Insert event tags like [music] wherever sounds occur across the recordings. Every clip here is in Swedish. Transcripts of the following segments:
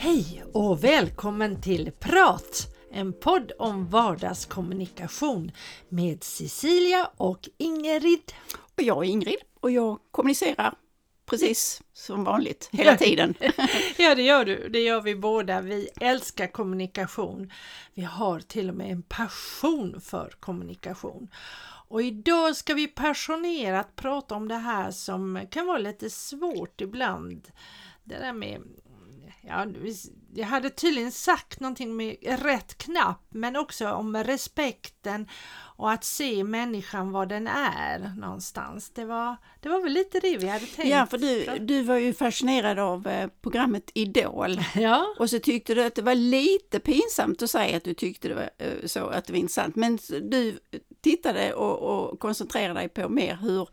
Hej och välkommen till Prat! En podd om vardagskommunikation med Cecilia och Ingrid. Och jag är Ingrid och jag kommunicerar precis som vanligt hela tiden. [laughs] ja, det gör du. Det gör vi båda. Vi älskar kommunikation. Vi har till och med en passion för kommunikation. Och idag ska vi passionerat prata om det här som kan vara lite svårt ibland. Det där med ja, jag hade tydligen sagt någonting med rätt knapp men också om respekten och att se människan vad den är någonstans. Det var, det var väl lite det vi hade tänkt. Ja, för du, du var ju fascinerad av eh, programmet Idol. [laughs] Ja. Och så tyckte du att det var lite pinsamt att säga att du tyckte det var eh, så, att det var intressant. Men du tittade och, och koncentrerade dig på mer hur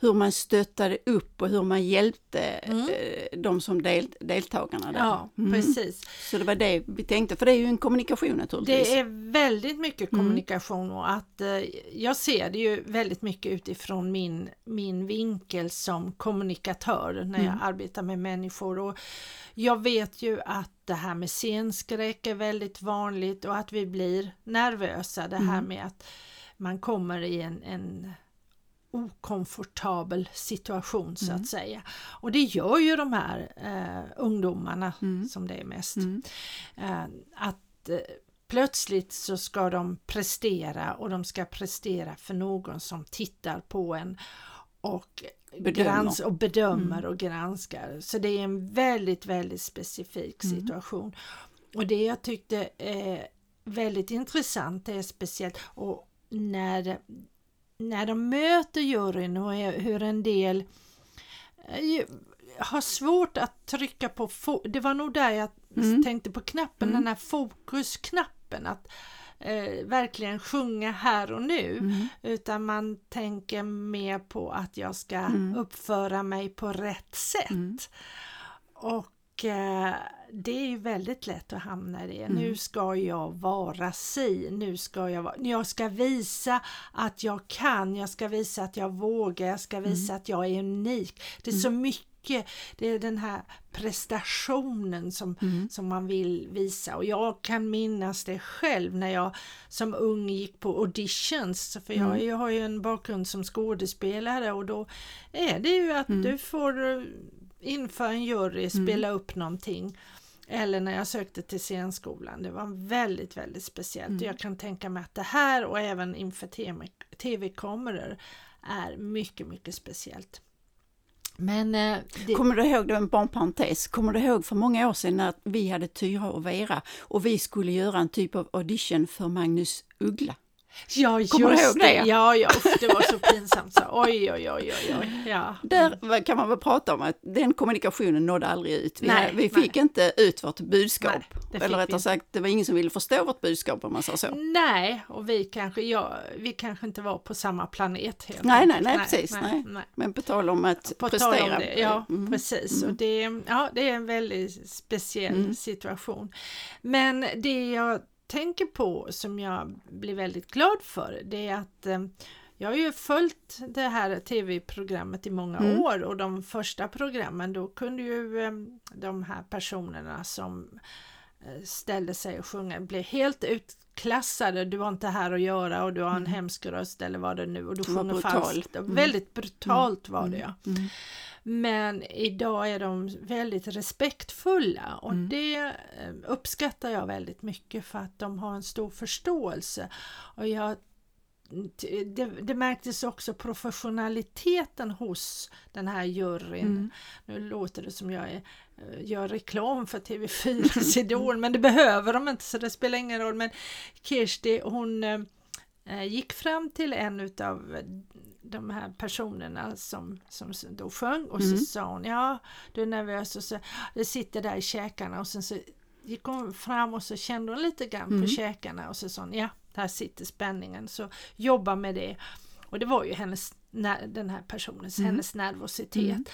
hur man stöttade upp och hur man hjälpte mm. eh, de som del, deltagarna. Där. Ja, mm. precis. Så det var det vi tänkte, för det är ju en kommunikation naturligtvis. Det är väldigt mycket mm. kommunikation och att eh, jag ser det ju väldigt mycket utifrån min, min vinkel som kommunikatör när jag mm. arbetar med människor. Och jag vet ju att det här med scenskräck är väldigt vanligt och att vi blir nervösa. Det här mm. med att man kommer i en, en okomfortabel situation så mm. att säga. Och det gör ju de här eh, ungdomarna mm. som det är mest. Mm. Eh, att eh, plötsligt så ska de prestera och de ska prestera för någon som tittar på en och bedömer, grans och, bedömer mm. och granskar. Så det är en väldigt, väldigt specifik mm. situation. Och det jag tyckte är väldigt intressant är speciellt och när när de möter juryn och hur en del eh, har svårt att trycka på, det var nog där jag mm. tänkte på knappen, mm. den här fokusknappen, att eh, verkligen sjunga här och nu, mm. utan man tänker mer på att jag ska mm. uppföra mig på rätt sätt. Mm. Och och eh, det är ju väldigt lätt att hamna i det. Mm. Nu ska jag vara si, nu ska jag vara, jag ska visa att jag kan, jag ska visa att jag vågar, jag ska visa mm. att jag är unik. Det är mm. så mycket, det är den här prestationen som, mm. som man vill visa och jag kan minnas det själv när jag som ung gick på auditions för jag, mm. jag har ju en bakgrund som skådespelare och då är det ju att mm. du får inför en jury mm. spela mm. upp någonting. Eller när jag sökte till scenskolan. Det var väldigt, väldigt speciellt. Mm. Jag kan tänka mig att det här och även inför tv-kameror är mycket, mycket speciellt. Men, eh, det... Kommer du ihåg, det en barnparentes, kommer du ihåg för många år sedan när vi hade Tyra och Vera och vi skulle göra en typ av audition för Magnus Uggla? Ja, just Kommer du ihåg det? Ja, ja det var så pinsamt. Så. Oj, oj, oj, oj, oj. Ja. Där kan man väl prata om att den kommunikationen nådde aldrig ut. Vi, nej, vi fick nej. inte ut vårt budskap. Nej, Eller rättare sagt, det var ingen som ville förstå vårt budskap om man sa så. Nej, och vi kanske, ja, vi kanske inte var på samma planet. Helt nej, nej, nej, precis. Nej, nej. Men på tal om att på prestera. Om det, ja, mm. precis. Mm. Och det, ja, det är en väldigt speciell mm. situation. Men det jag tänker på som jag blir väldigt glad för det är att eh, jag har ju följt det här tv-programmet i många mm. år och de första programmen då kunde ju eh, de här personerna som eh, ställde sig och sjunger bli helt utklassade. Du har inte här att göra och du har en mm. hemsk röst eller vad det nu och du sjunger falskt. Mm. Väldigt brutalt var det ja. Mm. Mm. Men idag är de väldigt respektfulla och mm. det eh, uppskattar jag väldigt mycket för att de har en stor förståelse. Och jag det, det, märktes också professionaliteten hos den här juryn. Mm. Nu låter det som jag är, eh, gör reklam för TV4 [laughs] Idol men det behöver de inte så det spelar ingen roll. Men Kirsti hon eh, gick fram till en utav de här personerna som, som då sjöng och mm. så sa hon ja du är nervös och så det sitter där i käkarna och sen så gick hon fram och så kände hon lite grann mm. på käkarna och så sa hon ja, där sitter spänningen så jobba med det. Och det var ju hennes, den här personens, mm. hennes nervositet. Mm.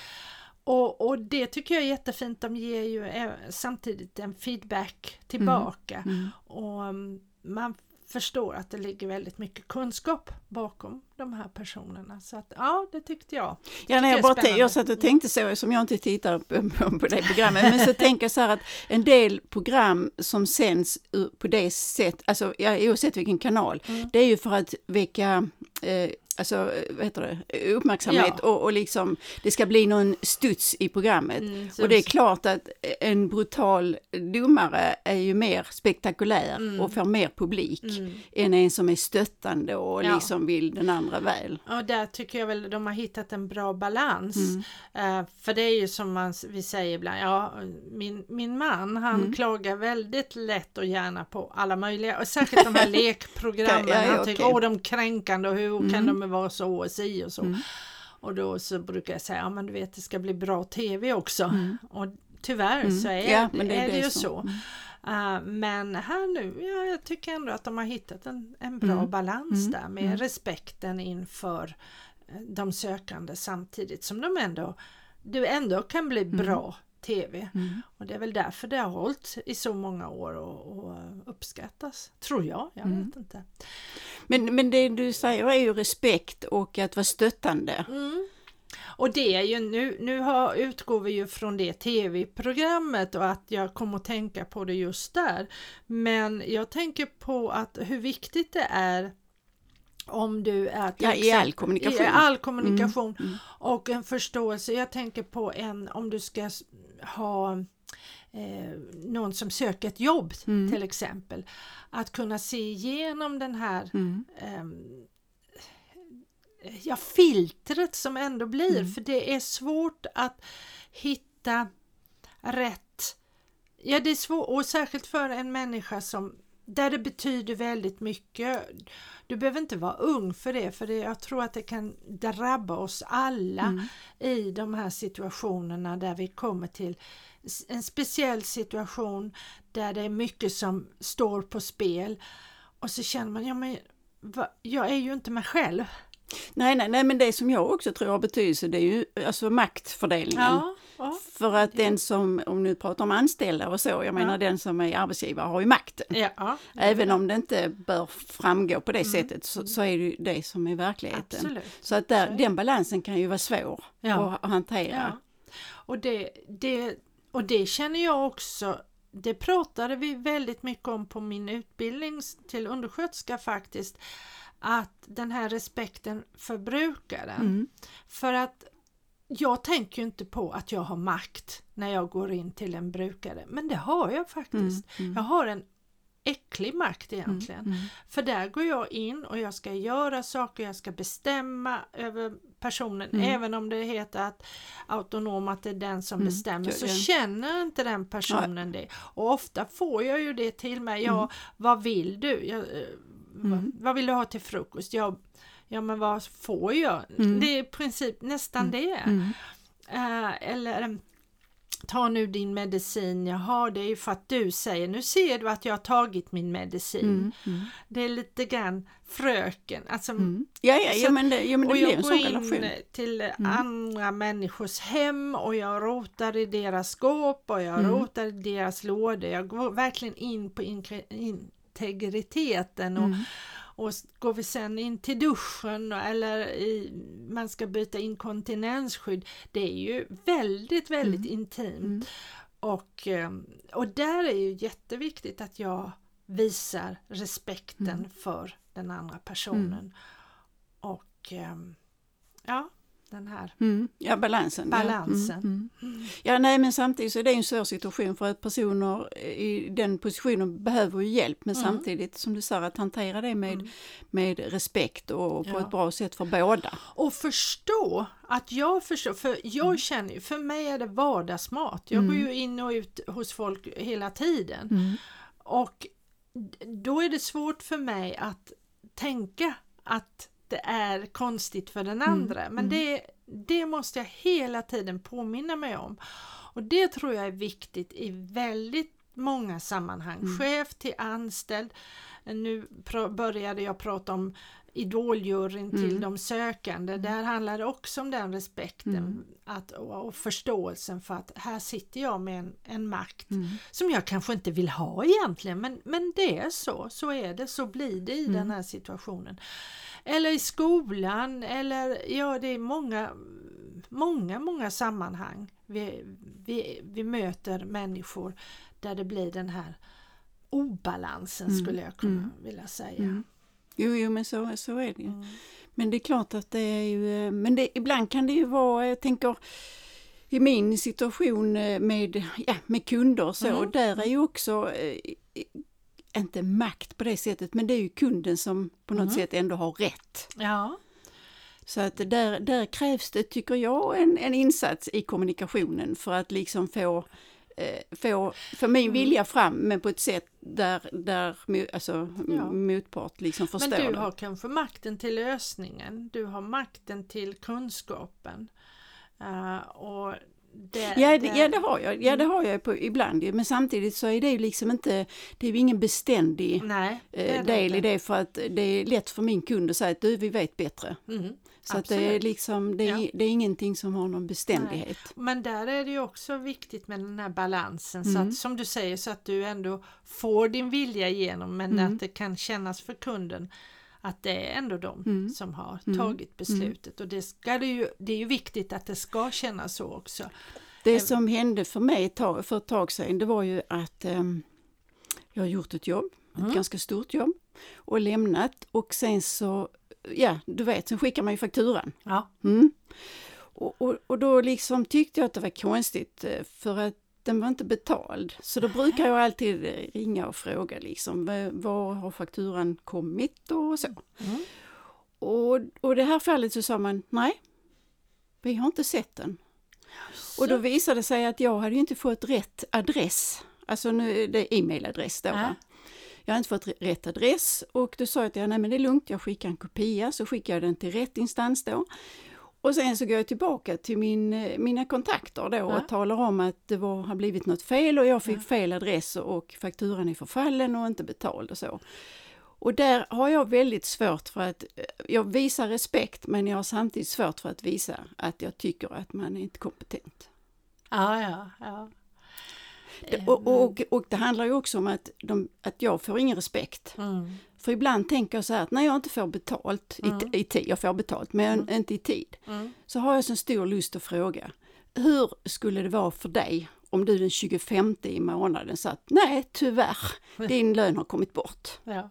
Och, och, det tycker jag är jättefint, de ger ju samtidigt en feedback tillbaka. Mm. Mm. Och mm, man förstår att det ligger väldigt mycket kunskap bakom de här personerna. Så att, ja, det tyckte jag. Det ja, nej, jag, bara jag satt och tänkte så, som jag inte tittar på, på det programmet, men så tänker jag så här att en del program som sänds på det sättet, alltså ja, oavsett vilken kanal, mm. det är ju för att väcka eh, alltså, vad heter det, uppmärksamhet ja. och, och liksom det ska bli någon studs i programmet. Mm, och det är klart att en brutal domare är ju mer spektakulär mm. och får mer publik mm. än en som är stöttande och ja. liksom vill den andra väl. Ja, där tycker jag väl de har hittat en bra balans. Uh, för det är ju som man, vi säger ibland, ja, min, min man han mm. klagar väldigt lätt och gärna på alla möjliga, och särskilt de här [laughs] lekprogrammen, ja, ja, han tycker, åh de kränkande och hur kan mm. De vara så och si och så. Mm. Och då så brukar jag säga, ja men du vet det ska bli bra tv också. Mm. Och tyvärr mm. så är, ja, det, är det, ju så. så. Uh, men här nu, ja, jag tycker ändå att de har hittat en, en bra mm. balans mm. där med mm. respekten inför eh, de sökande samtidigt som de ändå, det ändå kan bli bra tv. Mm. Och det är väl därför det har hållit i så många år och, och uppskattas, tror jag. Jag mm. vet inte. Men, men det du säger är ju respekt och att vara stöttande. Mm. Och det är ju nu, nu har, utgår vi ju från det tv-programmet och att jag kommer att tänka på det just där. Men jag tänker på att hur viktigt det är om du är ja, i all kommunikation, i all kommunikation mm, mm. och en förståelse. Jag tänker på en om du ska ha eh, någon som söker ett jobb mm. till exempel. Att kunna se igenom den här mm. eh, ja, filtret som ändå blir mm. för det är svårt att hitta rätt. Ja det är svårt och särskilt för en människa som där det betyder väldigt mycket. Du behöver inte vara ung för det, för det, jag tror att det kan drabba oss alla mm. i de här situationerna där vi kommer till en speciell situation där det är mycket som står på spel och så känner man, ja men jag är ju inte mig själv. Nej, nej, nej, men det som jag också tror har betydelse det är ju alltså maktfördelningen. Ja, ja, För att den som, om nu pratar om anställda och så, jag ja. menar den som är arbetsgivare har ju makten. Ja, Även om det inte bör framgå på det mm. sättet så, så, är det ju det som är verkligheten. Absolut. Så att där, den balansen kan ju vara svår att hantera. Och, det, det, och det känner jag också det pratade vi väldigt mycket om på min utbildning till undersköterska faktiskt att den här respekten för brukaren. Mm. För att jag tänker inte på att jag har makt när jag går in till en brukare, men det har jag faktiskt. Mm. Mm. Jag har en äcklig makt egentligen. Mm, mm. För där går jag in och jag ska göra saker, jag ska bestämma över personen, mm. även om det heter att autonom, att det är den som mm. bestämmer, så känner inte den personen det. Och ofta får jag ju det till mig, ja, mm. vad vill du? Jag, eh, Mm. Vad vill du ha till frukost? Ja, ja men vad får jag? Mm. Det är i princip nästan mm. det. Uh, eller ta nu din medicin, jaha det är ju för att du säger, nu ser du att jag har tagit min medicin. Mm, mm. Det är lite grann fröken, alltså, mm. ja, ja, ja, men det, ja, men det och jag går in till mm. andra människors hem och jag rotar i deras skåp och jag rotar i deras lådor, jag går verkligen in på in, integriteten och, mm. och går vi sen in till duschen eller i, man ska byta inkontinensskydd, det är ju väldigt, väldigt mm. intimt. Mm. Och, ehm, och där är ju jätteviktigt att jag visar respekten mm. för den andra personen. Mm. Och ehm, ja, den här mm, ja, balansen. balansen. Ja. Mm, mm. ja, nej men samtidigt så är det en svår situation för att personer i den positionen behöver ju hjälp men mm. samtidigt som du säger att hantera det med, mm. med respekt och på ja. ett bra sätt för båda. Och förstå att jag förstår, för jag mm. känner ju, för mig är det vardagsmat. Jag går ju in och ut hos folk hela tiden. Och då är det svårt för mig att tänka att det är konstigt för den mm, andra. Mm. Men det, det måste jag hela tiden påminna mig om. Och det tror jag är viktigt i väldigt många sammanhang, mm. chef till anställd. Nu började jag prata om idoljuryn till mm. de sökande. Mm. Där handlar det också om den respekten mm. att, och, och, förståelsen för att här sitter jag med en, en makt mm. som jag kanske inte vill ha egentligen men, men det är så, så är det, så blir det i den här situationen. Eller i skolan eller ja det är många, många, många sammanhang vi, vi, vi möter människor där det blir den här obalansen mm. skulle jag kunna vilja säga. Jo, jo men så, så är det ju. Mm. Men det är klart att det är ju, eh, men det, ibland kan det ju vara, jag tänker i min situation eh, med, ja, med kunder och så, mm. där är ju också eh, inte makt på det sättet, men det är ju kunden som på något mm. sätt ändå har rätt. Ja. Så att där, där krävs det, tycker jag, en, en insats i kommunikationen för att liksom få Eh, få, få min mm. vilja fram men på ett sätt där, där alltså, ja. motpart liksom förstår Men du har kanske makten till lösningen, du har makten till kunskapen. Uh, och det, ja, det, ja, det har jag. Ja, det mm. har jag på, ibland. Men samtidigt så är det ju liksom inte, det är ju ingen beständig Nej, eh, del i det för att det är lätt för min kund att säga att du, vi vet bättre. Mm. Så att det är liksom, det är, ja. det är ingenting som har någon beständighet. Nej. Men där är det ju också viktigt med den här balansen mm. så att som du säger så att du ändå får din vilja igenom men mm. att det kan kännas för kunden att det är ändå de mm. som har mm. tagit mm. beslutet och det, ska det, ju, det är ju viktigt att det ska kännas så också. Det som hände för mig för ett tag sedan det var ju att um, jag har gjort ett jobb, ett mm. ganska stort jobb och lämnat och sen så ja, du vet, sen skickar man ju fakturan. Ja. Och, och, och, då liksom tyckte jag att det var konstigt eh, för att den var inte betald. Så då brukar jag alltid ringa och fråga liksom, var har fakturan kommit och så. Mm. Och, och det här fallet så sa man, nej, vi har inte sett den. Så. Och då visade det sig att jag hade inte fått rätt adress, alltså nu, det är e-mailadress då. Äh jag har inte fått rätt adress och då sa jag att ja, nej men det är lugnt, jag skickar en kopia, så skickar jag den till rätt instans då. Och sen så går jag tillbaka till min, eh, mina kontakter då och talar om att det var, har blivit något fel och jag fick ja. fel adress och fakturan är förfallen och inte betald och så. Och där har jag väldigt svårt för att, eh, jag visar respekt men jag har samtidigt svårt för att visa att jag tycker att man är inte kompetent. Ja, ja, ja. Det, och, och, och, det handlar ju också om att, de, att jag får ingen respekt. Mm. För ibland tänker jag så här att när jag inte får betalt mm. i, i tid, jag får betalt men mm. inte i tid, mm. så har jag så stor lust att fråga, hur skulle det vara för dig om du den 25 i månaden sa att nej tyvärr, [laughs] din lön har kommit bort. Ja.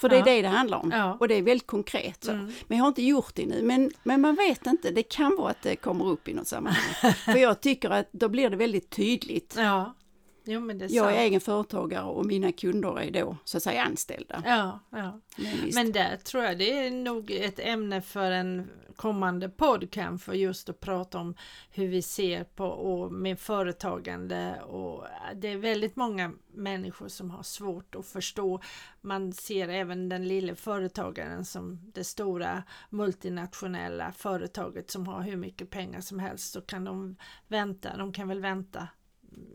För det är ja. det det handlar om ja. och det är väldigt konkret. Så. Mm. Men jag har inte gjort det nu, men, men man vet inte, det kan vara att det kommer upp i något sammanhang. [laughs] För jag tycker att då blir det väldigt tydligt. Ja. Jo, men det är jag är egen företagare och mina kunder är då så att säga anställda. Ja, ja. Men, men där tror jag det är nog ett ämne för en kommande podd för just att prata om hur vi ser på och med företagande och det är väldigt många människor som har svårt att förstå. Man ser även den lille företagaren som det stora multinationella företaget som har hur mycket pengar som helst så kan de vänta, de kan väl vänta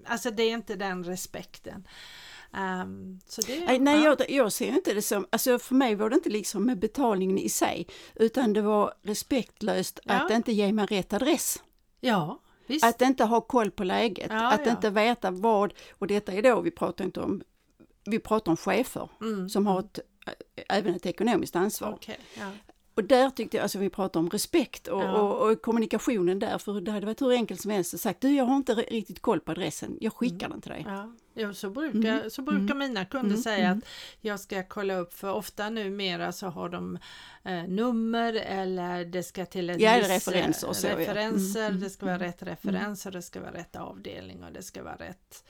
alltså det är inte den respekten. Um, det, nej, nej jag, jag ser inte det som, alltså för mig var det inte liksom med betalningen i sig, utan det var respektlöst ja. att inte ge mig rätt adress. Ja, visst. Att inte ha koll på läget, ja, att ja. inte veta vad, och detta är då, vi pratar inte om, vi pratar om chefer mm. som har ett, även ett ekonomiskt ansvar. Okay, ja. Och där tyckte jag, alltså vi pratar om respekt och, ja. och, och, kommunikationen där, för det hade varit hur enkelt som helst att sagt du jag har inte riktigt koll på adressen, jag skickar mm. den till dig. Ja, ja så brukar, mm. så brukar mm. mina kunder mm. säga mm. att jag ska kolla upp, för ofta numera så har de eh, nummer eller det ska till ett ja, viss, referenser, så, referenser ja. det ska vara rätt referenser, det ska vara rätt avdelning och det ska vara rätt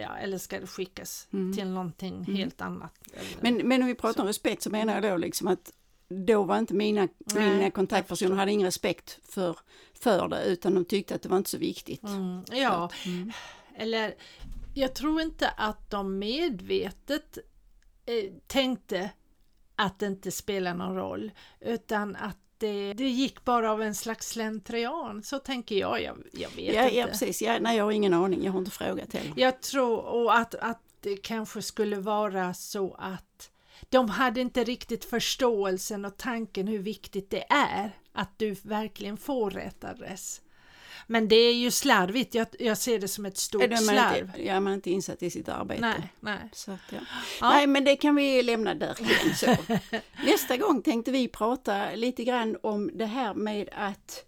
Ja, eller ska det skickas mm. till någonting mm. helt annat. Men, men om vi pratar så. om respekt så menar jag då liksom att då var inte mina, Nej, mina kontaktpersoner hade ingen respekt för, för det utan de tyckte att det var inte så viktigt. Mm, ja, mm. eller jag tror inte att de medvetet eh, tänkte att det inte spelar någon roll utan att det, det gick bara av en slags slentrian. Så tänker jag, jag, jag vet ja, inte. Ja, precis. Ja, nej, jag har ingen aning, jag har inte frågat heller. Jag tror och att, att det kanske skulle vara så att de hade inte riktigt förståelsen och tanken hur viktigt det är att du verkligen får rätt adress. Men det är ju slarvigt, jag, jag ser det som ett stort man slarv. Inte, ja, man är inte insatt i sitt arbete. Nej, nej. Så att, ja. Ja. nej, men det kan vi lämna där så. [laughs] Nästa gång tänkte vi prata lite grann om det här med att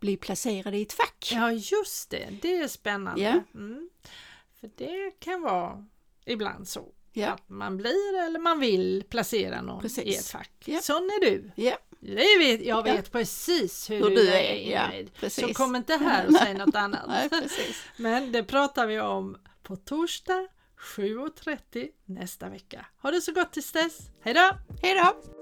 bli placerad i ett fack. Ja, just det. Det är spännande. Ja. Mm. För det kan vara ibland så. Ja. Att man blir eller man vill placera någon Precis. i ett fack. Ja. Sån är du. Ja, Det vet, jag Ja. vet precis hur, Hur du, är, ja, Ingrid. precis. Så kom inte här och säg något annat. nej. [laughs] Men det pratar vi om på torsdag 7.30 nästa vecka. Ha det så gott tills dess. Hej då! Hej då!